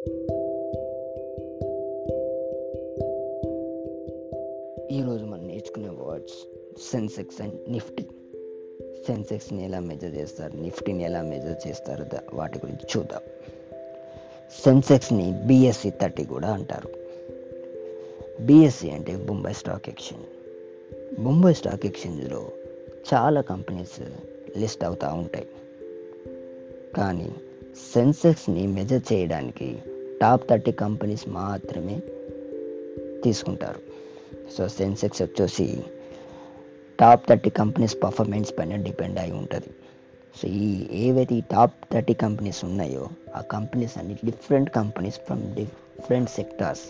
ఈరోజు మనం నేర్చుకునే వర్డ్స్ సెన్సెక్స్ అండ్ నిఫ్టీ. సెన్సెక్స్ని ఎలా మెజర్ చేస్తారు? నిఫ్టీని ఎలా మెజర్ చేస్తారు? వాటి గురించి చూద్దాం. సెన్సెక్స్ని బిఎస్సి థర్టీ కూడా అంటారు. బిఎస్సి అంటే Bombay stock exchange. Bombay stock ఎక్స్చేంజ్లో చాలా కంపెనీస్ లిస్ట్ అవుతూ ఉంటాయి. కానీ సెన్సెక్స్ని మెజర్ చేయడానికి టాప్ థర్టీ కంపెనీస్ మాత్రమే తీసుకుంటారు. సో సెన్సెక్స్ వచ్చేసి టాప్ థర్టీ కంపెనీస్ పర్ఫార్మెన్స్ పైన డిపెండ్ అయి ఉంటుంది. సో ఈ ఏవైతే ఈ టాప్ థర్టీ కంపెనీస్ ఉన్నాయో ఆ కంపెనీస్ అన్ని different companies from different sectors.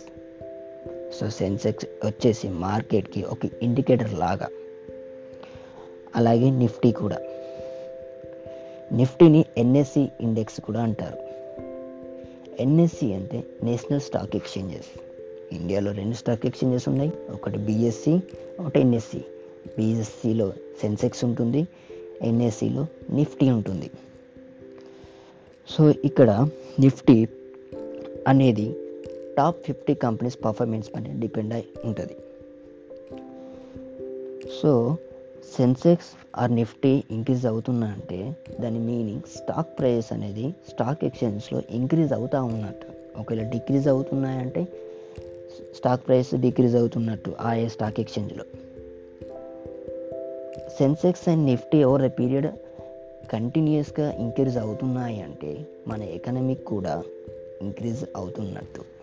So Sensex వచ్చేసి మార్కెట్కి ఒక ఇండికేటర్ లాగా. అలాగే నిఫ్టీ కూడా. నిఫ్టీని ఎన్ఎస్సి ఇండెక్స్ కూడా అంటారు. ఎన్ఎస్సి అంటే నేషనల్ స్టాక్ ఎక్స్చేంజెస్. ఇండియాలో రెండు స్టాక్ ఎక్స్చేంజెస్ ఉన్నాయి. ఒకటి బిఎస్సి ఒకటి ఎన్ఎస్సి. బిఎస్సిలో సెన్సెక్స్ ఉంటుంది. ఎన్ఎస్సిలో నిఫ్టీ ఉంటుంది. సో ఇక్కడ నిఫ్టీ అనేది టాప్ ఫిఫ్టీ కంపెనీస్ పర్ఫార్మెన్స్ పైన డిపెండ్ అయి ఉంటుంది. So Sensex or Nifty increase అవుతున్నాయంటే దాని మీనింగ్ స్టాక్ ప్రైస్ అనేది స్టాక్ ఎక్స్చేంజ్లో ఇంక్రీజ్ అవుతూ ఉన్నట్టు. ఒకవేళ డిక్రీజ్ అవుతున్నాయంటే స్టాక్ ప్రైస్ డిక్రీజ్ అవుతున్నట్టు ఆయా stock ఎక్స్చేంజ్లో. Sensex and Nifty over a period కంటిన్యూస్గా ఇంక్రీజ్ అవుతున్నాయి అంటే మన ఎకనమిక్ కూడా ఇంక్రీజ్ అవుతున్నట్టు.